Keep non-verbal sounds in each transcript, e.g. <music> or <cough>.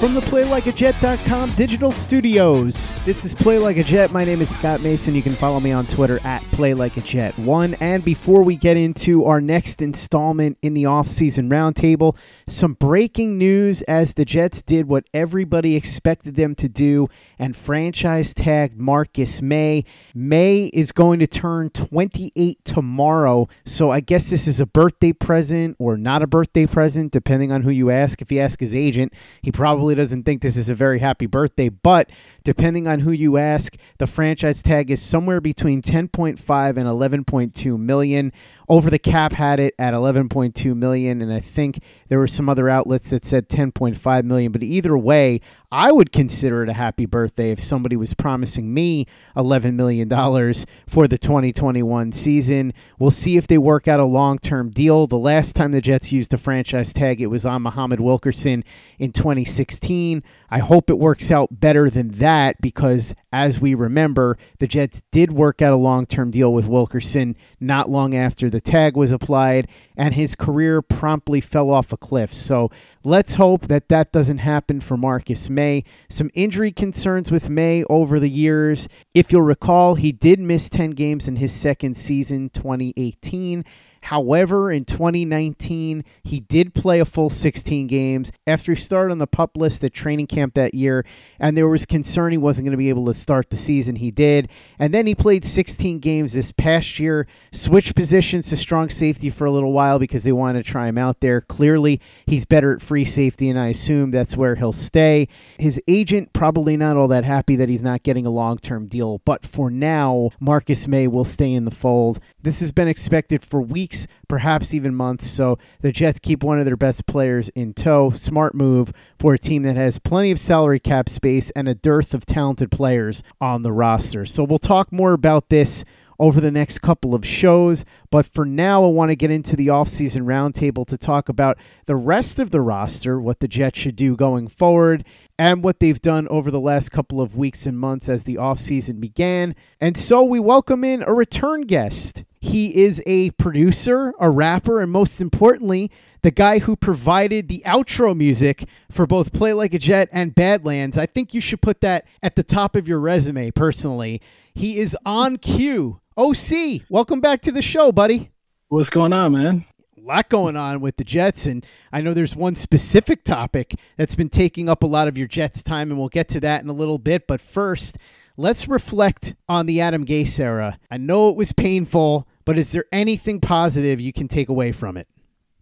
From the PlayLikeAJet.com digital studios, this is Play Like a Jet. My name is Scott Mason. You can follow me on Twitter at PlayLikeAJet1. And before we get into our next installment in the offseason roundtable, some breaking news as the Jets did what everybody expected them to do and franchise tagged Marcus Maye. Maye is going to turn 28 tomorrow, so I guess this is a birthday present or not a birthday present, depending on who you ask. If you ask his agent, he probably doesn't think this is a very happy birthday, but depending on who you ask, the franchise tag is somewhere between 10.5 and 11.2 million. Over the cap had it at 11.2 million, and I think there were some other outlets that said 10.5 million. But either way, I would consider it a happy birthday if somebody was promising me 11 million dollars for the 2021 season. We'll see if they work out a long-term deal. The last time the Jets used a franchise tag, it was on Muhammad Wilkerson in 2016. I hope it works out better than that because, as we remember, the Jets did work out a long term deal with Wilkerson not long after the tag was applied, and his career promptly fell off a cliff. So let's hope that that doesn't happen for Marcus Maye. Some injury concerns with Maye over the years. If you'll recall, he did miss 10 games in his second season, 2018. However, in 2019, he did play a full 16 games after he started on the pup list at training camp that year, and there was concern he wasn't going to be able to start the season. He did, and then he played 16 games this past year, switched positions to strong safety for a little while because they wanted to try him out there. Clearly, he's better at free safety, and I assume that's where he'll stay. His agent probably not all that happy that he's not getting a long term deal, but for now, Marcus Maye will stay in the fold. This has been expected for weeks, perhaps even months. So the Jets keep one of their best players in tow. Smart move for a team that has plenty of salary cap space and a dearth of talented players on the roster. So we'll talk more about this over the next couple of shows. But for now, I want to get into the offseason roundtable to talk about the rest of the roster, what the Jets should do going forward, and what they've done over the last couple of weeks and months as the offseason began. And so we welcome in a return guest. He is a producer, a rapper, and most importantly, the guy who provided the outro music for both Play Like a Jet and Badlands. I think you should put that at the top of your resume, personally. He is OnCue. OC, welcome back to the show, buddy. What's going on, man? A lot going on with the Jets, and I know there's one specific topic that's been taking up a lot of your Jets' time, and we'll get to that in a little bit. But first, let's reflect on the Adam Gase era. I know it was painful, but is there anything positive you can take away from it?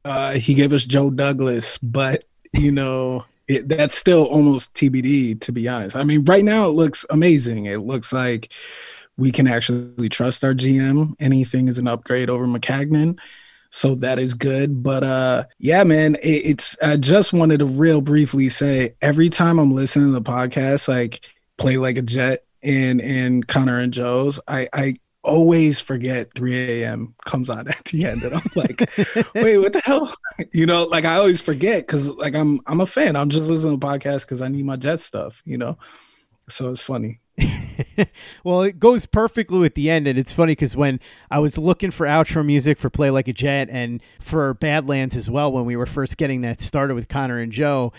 Uh, he gave us Joe Douglas, but you know it, that's still almost TBD. To be honest, I mean, right now it looks amazing. It looks like we can actually trust our GM. Anything is an upgrade over Maccagnan. So that is good. But uh yeah, man, it, it's I just wanted to real briefly say every time I'm listening to the podcast, like play like a jet and and Connor and Joe's, I I always forget 3 a.m. comes on <laughs> at the end, and I'm like, wait, what the hell? <laughs> You know, like I always forget because like I'm I'm a fan. I'm just listening to podcasts because I need my jet stuff. You know, so it's funny. <laughs> well, it goes perfectly with the end, and it's funny because when I was looking for outro music for Play Like a Jet and for Badlands as well, when we were first getting that started with Connor and Joe,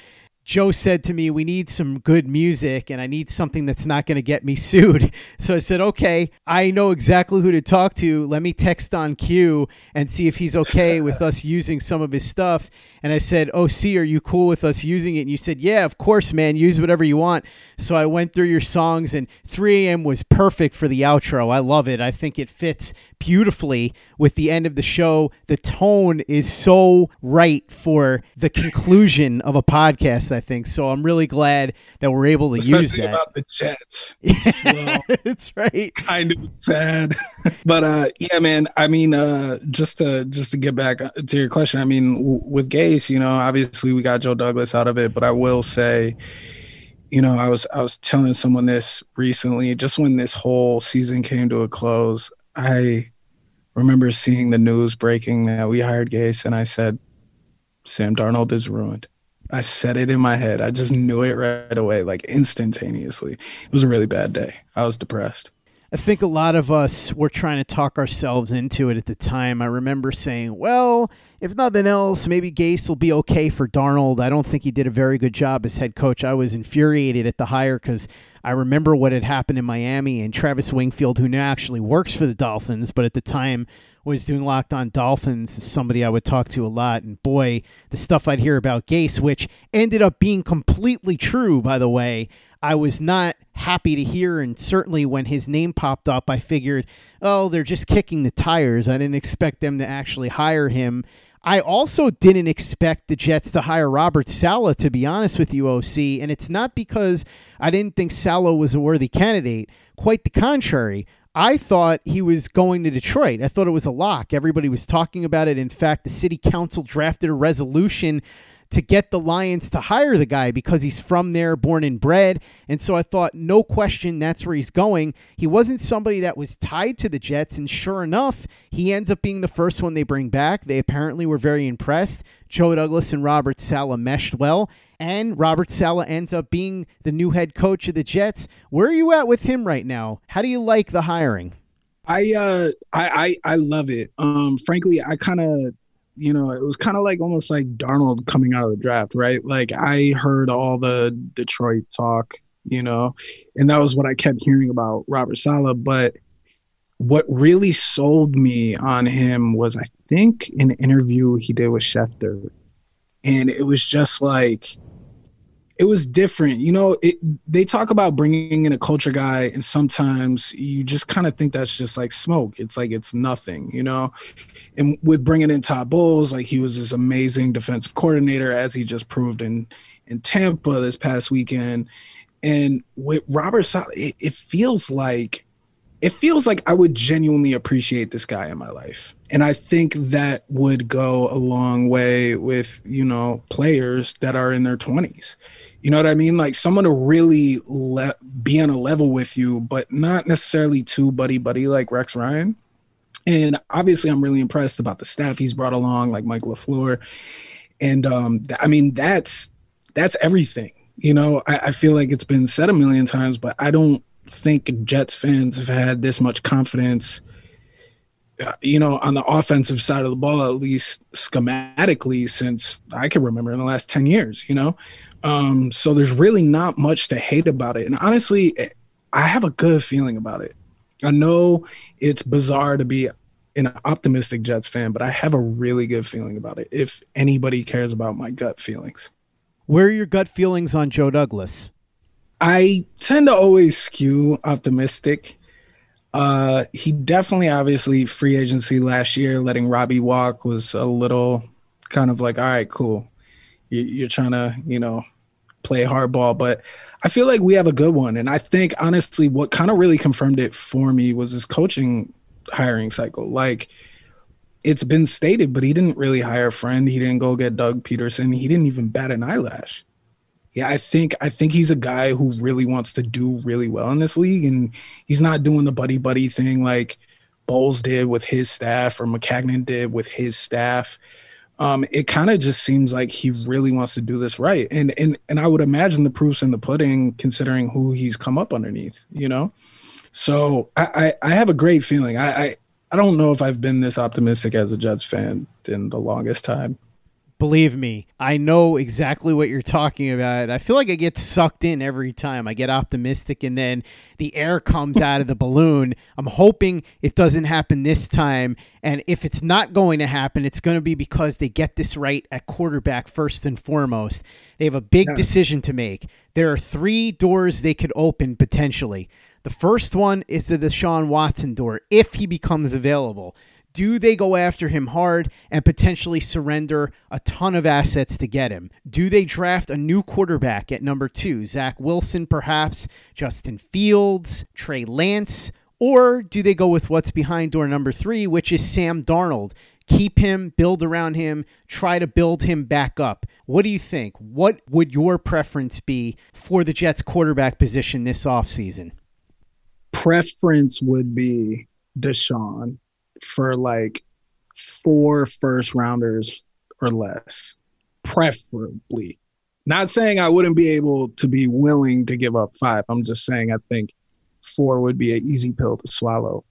Joe said to me, We need some good music and I need something that's not going to get me sued. <laughs> So I said, Okay, I know exactly who to talk to. Let me text OnCue and see if he's okay <laughs> with us using some of his stuff. And I said, Oh, see, are you cool with us using it? And you said, Yeah, of course, man. Use whatever you want. So I went through your songs and 3 a.m. was perfect for the outro. I love it. I think it fits beautifully with the end of the show. The tone is so right for the conclusion of a podcast. I think so. I'm really glad that we're able to Especially use that. About the Jets, it's <laughs> slow, That's right. kind of sad, <laughs> but uh, yeah, man. I mean, uh, just to just to get back to your question, I mean, w- with Gase, you know, obviously we got Joe Douglas out of it, but I will say, you know, I was I was telling someone this recently, just when this whole season came to a close, I remember seeing the news breaking that we hired Gase, and I said, Sam Darnold is ruined. I said it in my head. I just knew it right away, like instantaneously. It was a really bad day. I was depressed. I think a lot of us were trying to talk ourselves into it at the time. I remember saying, well, if nothing else, maybe Gase will be okay for Darnold. I don't think he did a very good job as head coach. I was infuriated at the hire because I remember what had happened in Miami and Travis Wingfield, who now actually works for the Dolphins, but at the time was doing Locked On Dolphins, somebody I would talk to a lot. And boy, the stuff I'd hear about Gase, which ended up being completely true, by the way. I was not happy to hear, and certainly when his name popped up, I figured, oh, they're just kicking the tires. I didn't expect them to actually hire him. I also didn't expect the Jets to hire Robert Saleh, to be honest with you, OC. And it's not because I didn't think Saleh was a worthy candidate. Quite the contrary. I thought he was going to Detroit. I thought it was a lock. Everybody was talking about it. In fact, the city council drafted a resolution to get the Lions to hire the guy because he's from there, born and bred. And so I thought, no question, that's where he's going. He wasn't somebody that was tied to the Jets. And sure enough, he ends up being the first one they bring back. They apparently were very impressed. Joe Douglas and Robert Saleh meshed well. And Robert Saleh ends up being the new head coach of the Jets. Where are you at with him right now? How do you like the hiring? I uh I I, I love it. Um frankly, I kind of you know, it was kind of like almost like Darnold coming out of the draft, right? Like I heard all the Detroit talk, you know, and that was what I kept hearing about Robert Saleh. But what really sold me on him was, I think, an interview he did with Schefter. And it was just like, it was different. You know, it, they talk about bringing in a culture guy, and sometimes you just kind of think that's just like smoke. It's like it's nothing, you know. And with bringing in Todd Bowles, like he was this amazing defensive coordinator, as he just proved in in Tampa this past weekend. And with Robert it, it feels like it feels like I would genuinely appreciate this guy in my life. And I think that would go a long way with, you know, players that are in their 20s. You know what I mean? Like someone to really let be on a level with you, but not necessarily too buddy buddy like Rex Ryan. And obviously, I'm really impressed about the staff he's brought along, like Mike LaFleur. And um, I mean, that's that's everything. You know, I, I feel like it's been said a million times, but I don't think Jets fans have had this much confidence, you know, on the offensive side of the ball, at least schematically, since I can remember in the last 10 years, you know? Um, so there's really not much to hate about it. And honestly, I have a good feeling about it. I know it's bizarre to be an optimistic Jets fan, but I have a really good feeling about it if anybody cares about my gut feelings. Where are your gut feelings on Joe Douglas? I tend to always skew optimistic. Uh, he definitely, obviously, free agency last year, letting Robbie walk was a little kind of like, all right, cool. You're trying to, you know, play hardball, but I feel like we have a good one. And I think, honestly, what kind of really confirmed it for me was his coaching hiring cycle. Like, it's been stated, but he didn't really hire a friend. He didn't go get Doug Pederson. He didn't even bat an eyelash yeah, I think I think he's a guy who really wants to do really well in this league, and he's not doing the buddy buddy thing like Bowles did with his staff or Maccagnan did with his staff. Um, it kind of just seems like he really wants to do this right, and and and I would imagine the proofs in the pudding, considering who he's come up underneath. You know, so I I, I have a great feeling. I, I I don't know if I've been this optimistic as a Jets fan in the longest time. Believe me, I know exactly what you're talking about. I feel like I get sucked in every time. I get optimistic and then the air comes out of the balloon. I'm hoping it doesn't happen this time. And if it's not going to happen, it's going to be because they get this right at quarterback first and foremost. They have a big yeah. decision to make. There are three doors they could open potentially. The first one is the Deshaun Watson door if he becomes available. Do they go after him hard and potentially surrender a ton of assets to get him? Do they draft a new quarterback at number two? Zach Wilson, perhaps? Justin Fields? Trey Lance? Or do they go with what's behind door number three, which is Sam Darnold? Keep him, build around him, try to build him back up. What do you think? What would your preference be for the Jets quarterback position this offseason? Preference would be Deshaun for like four first rounders or less, preferably. Not saying I wouldn't be able to be willing to give up five. I'm just saying I think four would be an easy pill to swallow.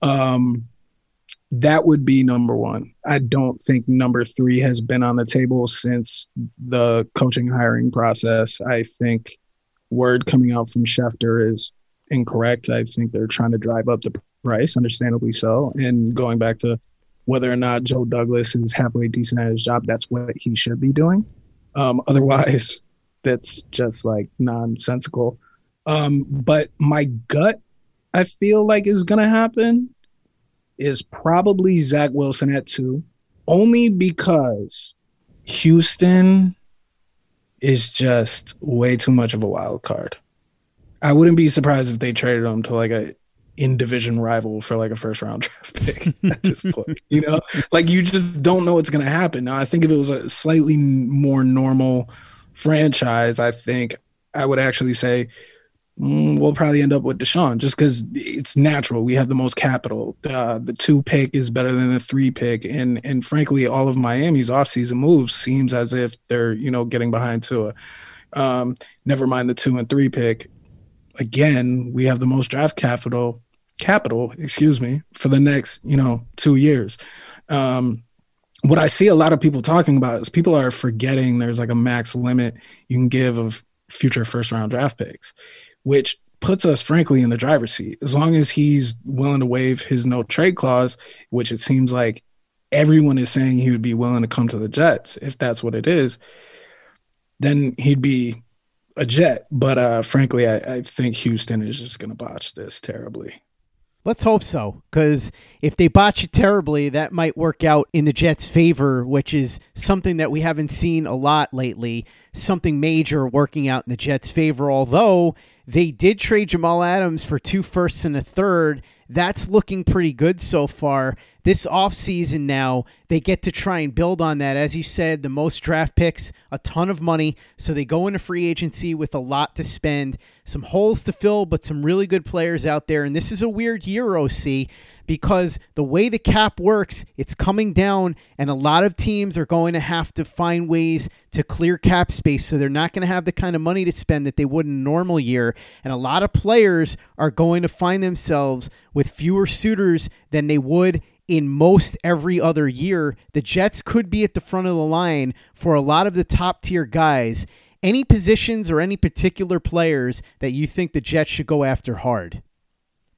Um, that would be number one. I don't think number three has been on the table since the coaching hiring process. I think word coming out from Schefter is incorrect. I think they're trying to drive up the price, understandably so. And going back to whether or not Joe Douglas is halfway decent at his job, that's what he should be doing. Um, <laughs> otherwise, that's just like nonsensical. Um, but my gut, I feel like is going to happen is probably Zach Wilson at two, only because Houston is just way too much of a wild card. I wouldn't be surprised if they traded him to like a in division rival for like a first round <laughs> draft pick at this point. You know, like you just don't know what's going to happen. Now, I think if it was a slightly more normal franchise, I think I would actually say mm, we'll probably end up with Deshaun just because it's natural. We have the most capital. Uh, the two pick is better than the three pick, and and frankly, all of Miami's offseason moves seems as if they're you know getting behind Tua. Um, never mind the two and three pick. Again, we have the most draft capital capital, excuse me, for the next, you know, two years. Um, what I see a lot of people talking about is people are forgetting there's like a max limit you can give of future first round draft picks, which puts us frankly in the driver's seat. As long as he's willing to waive his no trade clause, which it seems like everyone is saying he would be willing to come to the Jets if that's what it is, then he'd be a Jet. But uh, frankly, I, I think Houston is just going to botch this terribly. Let's hope so, because if they botch it terribly, that might work out in the Jets' favor, which is something that we haven't seen a lot lately. Something major working out in the Jets' favor, although they did trade Jamal Adams for two firsts and a third. That's looking pretty good so far. This offseason now, they get to try and build on that. As you said, the most draft picks, a ton of money. So they go into free agency with a lot to spend, some holes to fill, but some really good players out there. And this is a weird year, OC, because the way the cap works, it's coming down, and a lot of teams are going to have to find ways to clear cap space. So they're not going to have the kind of money to spend that they would in a normal year. And a lot of players are going to find themselves with fewer suitors than they would in most every other year, the Jets could be at the front of the line for a lot of the top tier guys. Any positions or any particular players that you think the Jets should go after hard?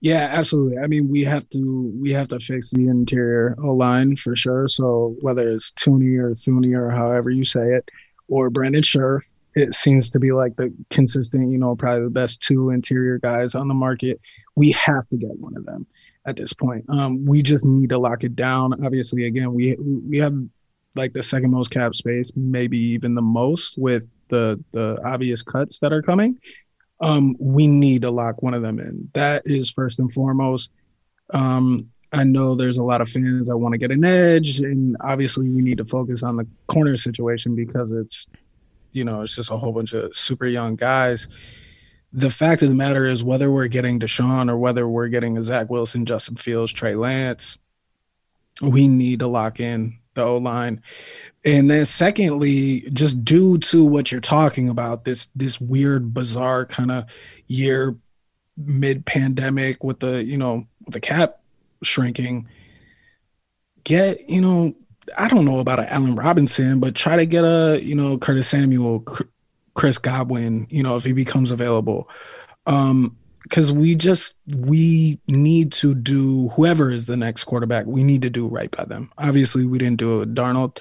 Yeah, absolutely. I mean, we have to we have to fix the interior line for sure. So whether it's Thuney or Thuney or however you say it, or Brandon Scherff, it seems to be like the consistent, you know, probably the best two interior guys on the market. We have to get one of them at this point. Um, we just need to lock it down. Obviously, again, we we have like the second most cap space, maybe even the most with the the obvious cuts that are coming. Um, we need to lock one of them in. That is first and foremost. Um, I know there's a lot of fans that want to get an edge, and obviously we need to focus on the corner situation because it's, you know, it's just a whole bunch of super young guys the fact of the matter is whether we're getting Deshaun or whether we're getting a Zach Wilson, Justin Fields, Trey Lance, we need to lock in the O line. And then secondly, just due to what you're talking about, this this weird, bizarre kind of year mid pandemic with the, you know, the cap shrinking, get, you know, I don't know about an Allen Robinson, but try to get a you know Curtis Samuel, Chris Godwin, you know if he becomes available. Um, because we just we need to do whoever is the next quarterback we need to do right by them obviously we didn't do it with darnold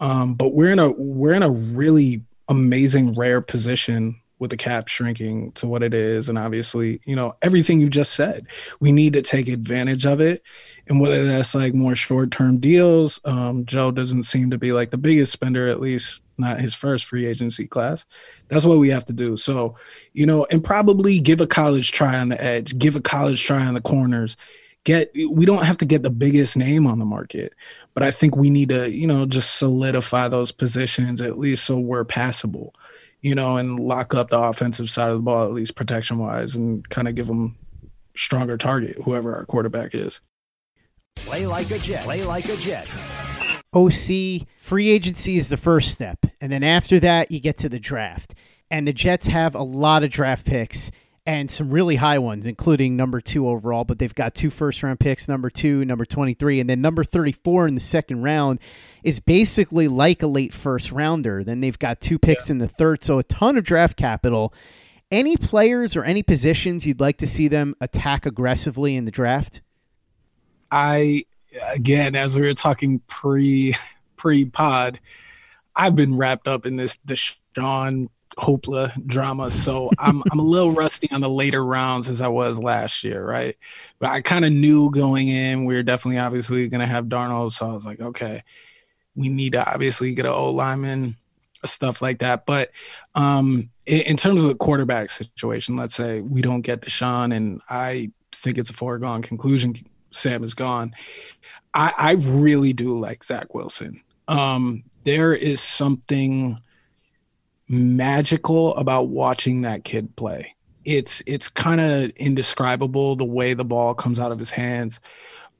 um, but we're in a we're in a really amazing rare position with the cap shrinking to what it is. And obviously you know everything you just said we need to take advantage of it. And whether that's like more short-term deals um, joe doesn't seem to be like the biggest spender at least not his first free agency class. That's what we have to do. So you know and probably give a college try on the edge give a college try on the corners. Get we don't have to get the biggest name on the market but i think we need to you know just solidify those positions at least so we're passable you know, and lock up the offensive side of the ball, at least protection wise, and kind of give them stronger target, whoever our quarterback is. Play like a Jet. Play like a Jet. OC, free agency is the first step. And then after that, you get to the draft. And the Jets have a lot of draft picks and some really high ones, including number two overall. But they've got two first round picks, number two, number 23, and then number 34 in the second round is basically like a late first rounder. Then they've got two picks yeah. in the third, so a ton of draft capital. Any players or any positions you'd like to see them attack aggressively in the draft? I again, as we were talking pre <laughs> pre pod, I've been wrapped up in this Deshaun Hopla drama. So I'm I'm a little rusty on the later rounds as I was last year, right? But I kind of knew going in we are definitely obviously gonna have Darnold. So I was like, okay, we need to obviously get an old lineman, stuff like that. But um in, in terms of the quarterback situation, let's say we don't get Deshaun and I think it's a foregone conclusion Sam is gone. I, I really do like Zach Wilson. Um, there is something magical about watching that kid play. It's it's kind of indescribable the way the ball comes out of his hands.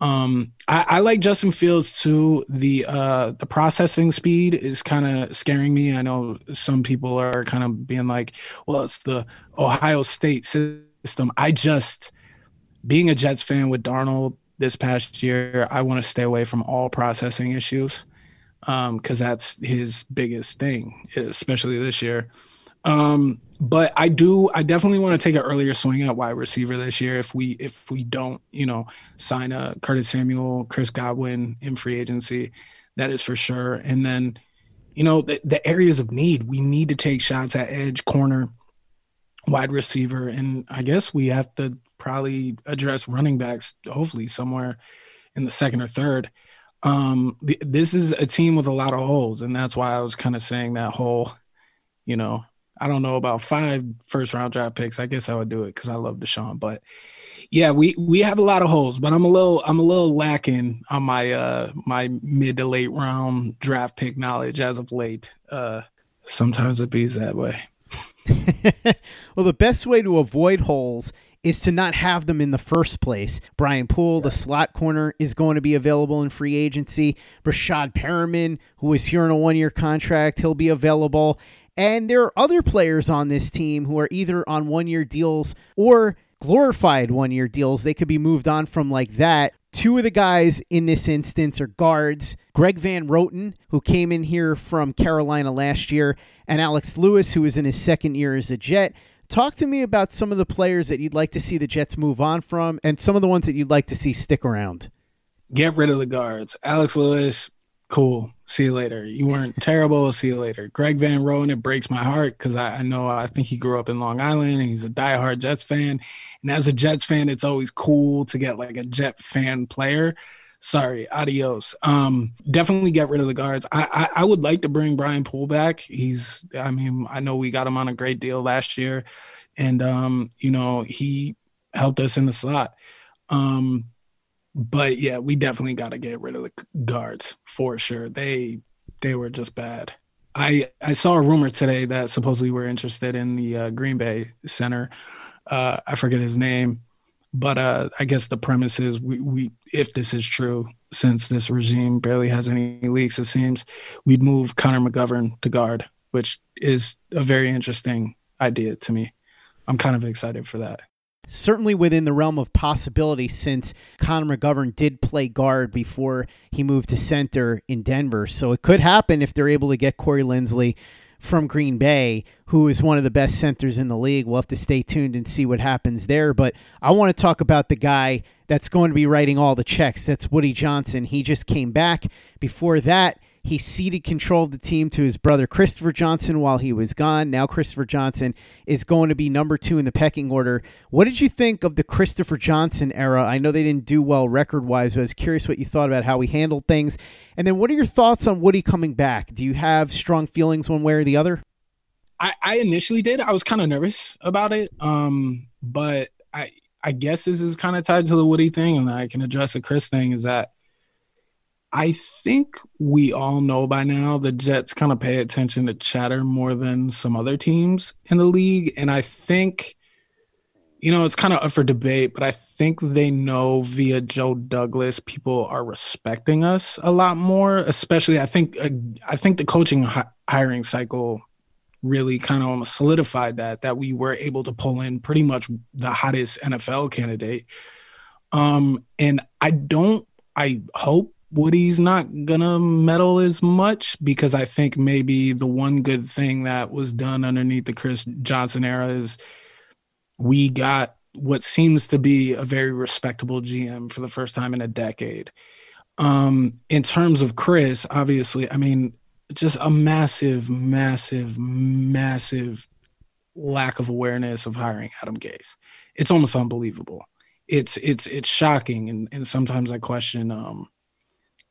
Um, I, I, like Justin Fields too. The uh, the processing speed is kind of scaring me. I know some people are kind of being like, "Well, it's the Ohio State system." I just, being a Jets fan with Darnold this past year, I want to stay away from all processing issues because um, that's his biggest thing, especially this year. Um, but I do, I definitely want to take an earlier swing at wide receiver this year. If we, if we don't, you know, sign a Curtis Samuel, Chris Godwin in free agency, that is for sure. And then, you know, the, the areas of need, we need to take shots at edge, corner, wide receiver, and I guess we have to probably address running backs, hopefully somewhere in the second or third um this is a team with a lot of holes and that's why i was kind of saying that whole you know i don't know about five first round draft picks. I guess i would do it because i love deshaun but yeah we we have a lot of holes but i'm a little i'm a little lacking on my uh my mid to late round draft pick knowledge as of late. Uh sometimes it bees that way. <laughs> Well the best way to avoid holes is to not have them in the first place. Brian Poole, the slot corner, is going to be available in free agency. Breshad Perriman, who is here on a one year contract, he'll be available. And there are other players on this team who are either on one year deals or glorified one year deals. They could be moved on from like that. Two of the guys in this instance are guards Greg Van Roten, who came in here from Carolina last year, and Alex Lewis, who is in his second year as a Jet. Talk to me about some of the players that you'd like to see the Jets move on from and some of the ones that you'd like to see stick around. Get rid of the guards. Alex Lewis, cool. See you later. You weren't <laughs> terrible. See you later. Greg Van Roten, it breaks my heart because I, I, know I think he grew up in Long Island and he's a diehard Jets fan. And as a Jets fan, it's always cool to get like a Jet fan player. Sorry, adios. Um, definitely get rid of the guards. I, I I would like to bring Brian Poole back. He's I mean, I know we got him on a great deal last year, and um, you know, he helped us in the slot. Um, but yeah, we definitely got to get rid of the guards for sure. They they were just bad. I I saw a rumor today that supposedly we're interested in the uh, Green Bay center. Uh, I forget his name, but uh, I guess the premise is we, we, if this is true, since this regime barely has any leaks, it seems we'd move Connor McGovern to guard, which is a very interesting idea to me. I'm kind of excited for that. certainly within the realm of possibility since Connor McGovern did play guard before he moved to center in Denver. So it could happen if they're able to get Corey Linsley from Green Bay, who is one of the best centers in the league. We'll have to stay tuned and see what happens there. But I want to talk about the guy that's going to be writing all the checks. That's Woody Johnson. He just came back. Before that, he ceded control of the team to his brother Christopher Johnson while he was gone. Now Christopher Johnson is going to be number two in the pecking order. What did you think of the Christopher Johnson era? I know they didn't do well record wise, but I was curious what you thought about how he handled things. And then what are your thoughts on Woody coming back? Do you have strong feelings one way or the other? I, I initially did. I was kind of nervous about it. Um, but I I guess this is kind of tied to the Woody thing, and I can address the Chris thing. Is that I think we all know by now the Jets kind of pay attention to chatter more than some other teams in the league. And I think, you know, it's kind of up for debate, but I think they know via Joe Douglas, people are respecting us a lot more. Especially, I think, uh, I think the coaching hi- hiring cycle really kind of solidified that that we were able to pull in pretty much the hottest NFL candidate. Um, and I don't, I hope Woody's not gonna meddle as much because I think maybe the one good thing that was done underneath the Chris Johnson era is we got what seems to be a very respectable GM for the first time in a decade. Um, in terms of Chris, obviously, I mean, just a massive, massive, massive lack of awareness of hiring Adam Gase. It's almost unbelievable. It's it's it's shocking, and and sometimes I question um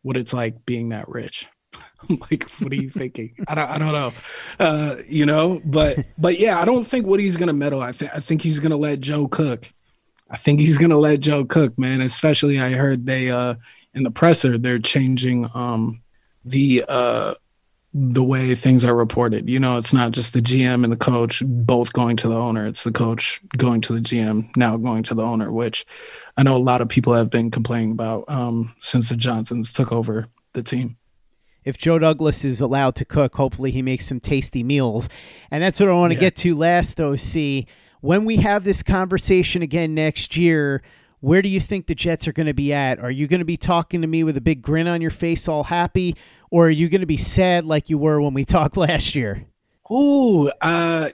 what it's like being that rich. <laughs> like, what are you thinking? I don't, I don't know. Uh, you know, but <laughs> but yeah, I don't think Woody's gonna meddle. I think I think he's gonna let Joe cook. I think he's gonna let Joe cook, man. Especially I heard they uh in the presser they're changing um the uh the way things are reported. You know, it's not just the GM and the coach both going to the owner. It's the coach going to the GM, now going to the owner, which I know a lot of people have been complaining about um, since the Johnsons took over the team. If Joe Douglas is allowed to cook, hopefully he makes some tasty meals. And that's what I want to yeah. get to last, OC. When we have this conversation again next year, where do you think the Jets are going to be at? Are you going to be talking to me with a big grin on your face, all happy? Or are you going to be sad like you were when we talked <laughs> last year? Ooh, uh,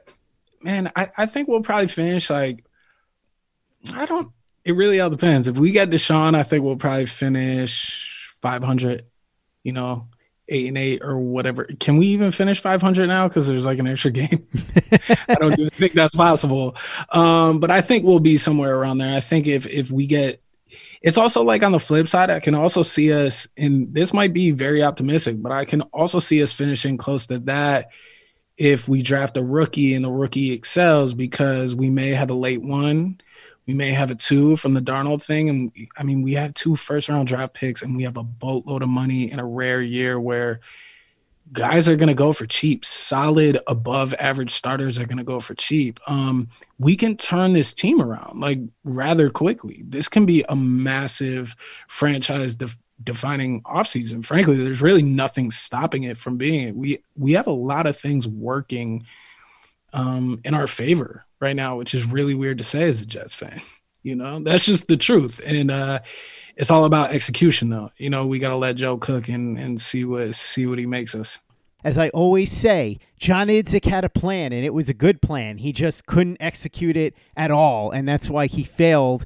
man, I, I think we'll probably finish like I don't. It really all depends. If we get Deshaun, I think we'll probably finish 500. You know, eight and eight or whatever. Can we even finish 500 now? Because there's like an extra game. <laughs> I don't even think that's possible. Um, but I think we'll be somewhere around there. I think if if we get it's also like on the flip side, I can also see us, and this might be very optimistic, but I can also see us finishing close to that if we draft a rookie and the rookie excels because we may have a late one. We may have a two from the Darnold thing. And I mean, we have two first round draft picks and we have a boatload of money in a rare year where guys are going to go for cheap. Solid above average starters are going to go for cheap. Um, we can turn this team around like rather quickly. This can be a massive franchise def- defining offseason. Frankly, there's really nothing stopping it from being. We we have a lot of things working um, in our favor right now, which is really weird to say as a Jets fan. <laughs> You know, that's just the truth. And uh, it's all about execution though. You know, we gotta let Joe cook and, and see what see what he makes us. As I always say, John Idzik had a plan and it was a good plan. He just couldn't execute it at all, and that's why he failed.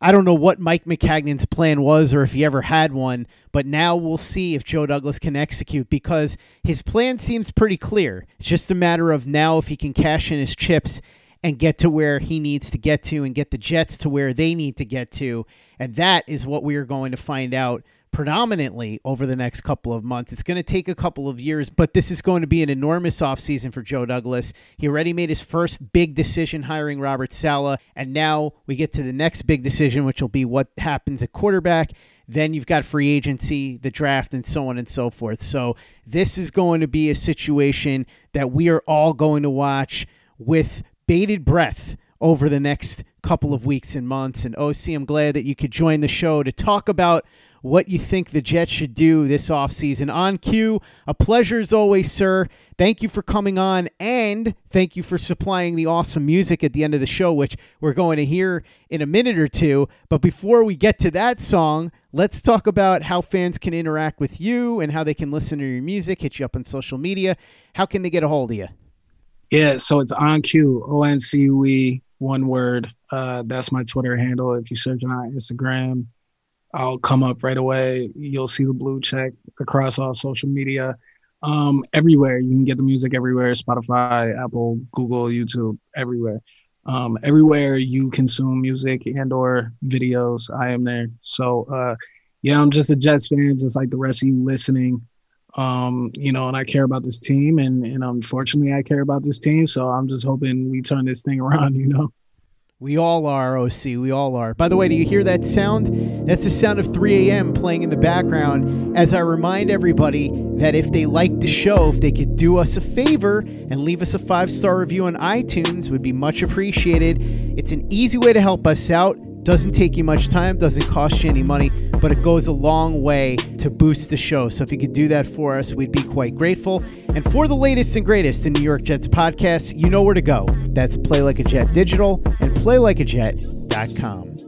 I don't know what Mike Maccagnan's plan was or if he ever had one, but now we'll see if Joe Douglas can execute because his plan seems pretty clear. It's just a matter of now if he can cash in his chips and get to where he needs to get to and get the Jets to where they need to get to. And that is what we are going to find out predominantly over the next couple of months. It's going to take a couple of years, but this is going to be an enormous offseason for Joe Douglas. He already made his first big decision hiring Robert Saleh, and now we get to the next big decision, which will be what happens at quarterback. Then you've got free agency, the draft, and so on and so forth. So, this is going to be a situation that we are all going to watch with bated breath over the next couple of weeks and months. And oh, OC, I'm glad that you could join the show to talk about what you think the Jets should do this offseason. OnCue, a pleasure as always, sir. Thank you for coming on and thank you for supplying the awesome music at the end of the show, which we're going to hear in a minute or two. But before we get to that song, let's talk about how fans can interact with you and how they can listen to your music, hit you up on social media. How can they get a hold of you? Yeah, so it's OnCue, O N C U E, one word. Uh, that's my Twitter handle. If you search on Instagram, I'll come up right away. You'll see the blue check across all social media. Um, everywhere you can get the music everywhere Spotify, Apple, Google, YouTube, everywhere. Um, everywhere you consume music and or videos, I am there. So uh, yeah, I'm just a Jets fan, just like the rest of you listening. Um, you know, and I care about this team, and and unfortunately, I care about this team. So I'm just hoping we turn this thing <laughs> around. You know. We all are, OC. We all are. By the way, do you hear that sound? That's the sound of 3 a.m. playing in the background as I remind everybody that if they like the show, if they could do us a favor and leave us a five star review on iTunes, would be much appreciated. It's an easy way to help us out. Doesn't take you much time, doesn't cost you any money, but it goes a long way to boost the show. So if you could do that for us, we'd be quite grateful. And for the latest and greatest in New York Jets podcasts, you know where to go. That's Play Like a Jet Digital and PlayLikeAJet.com.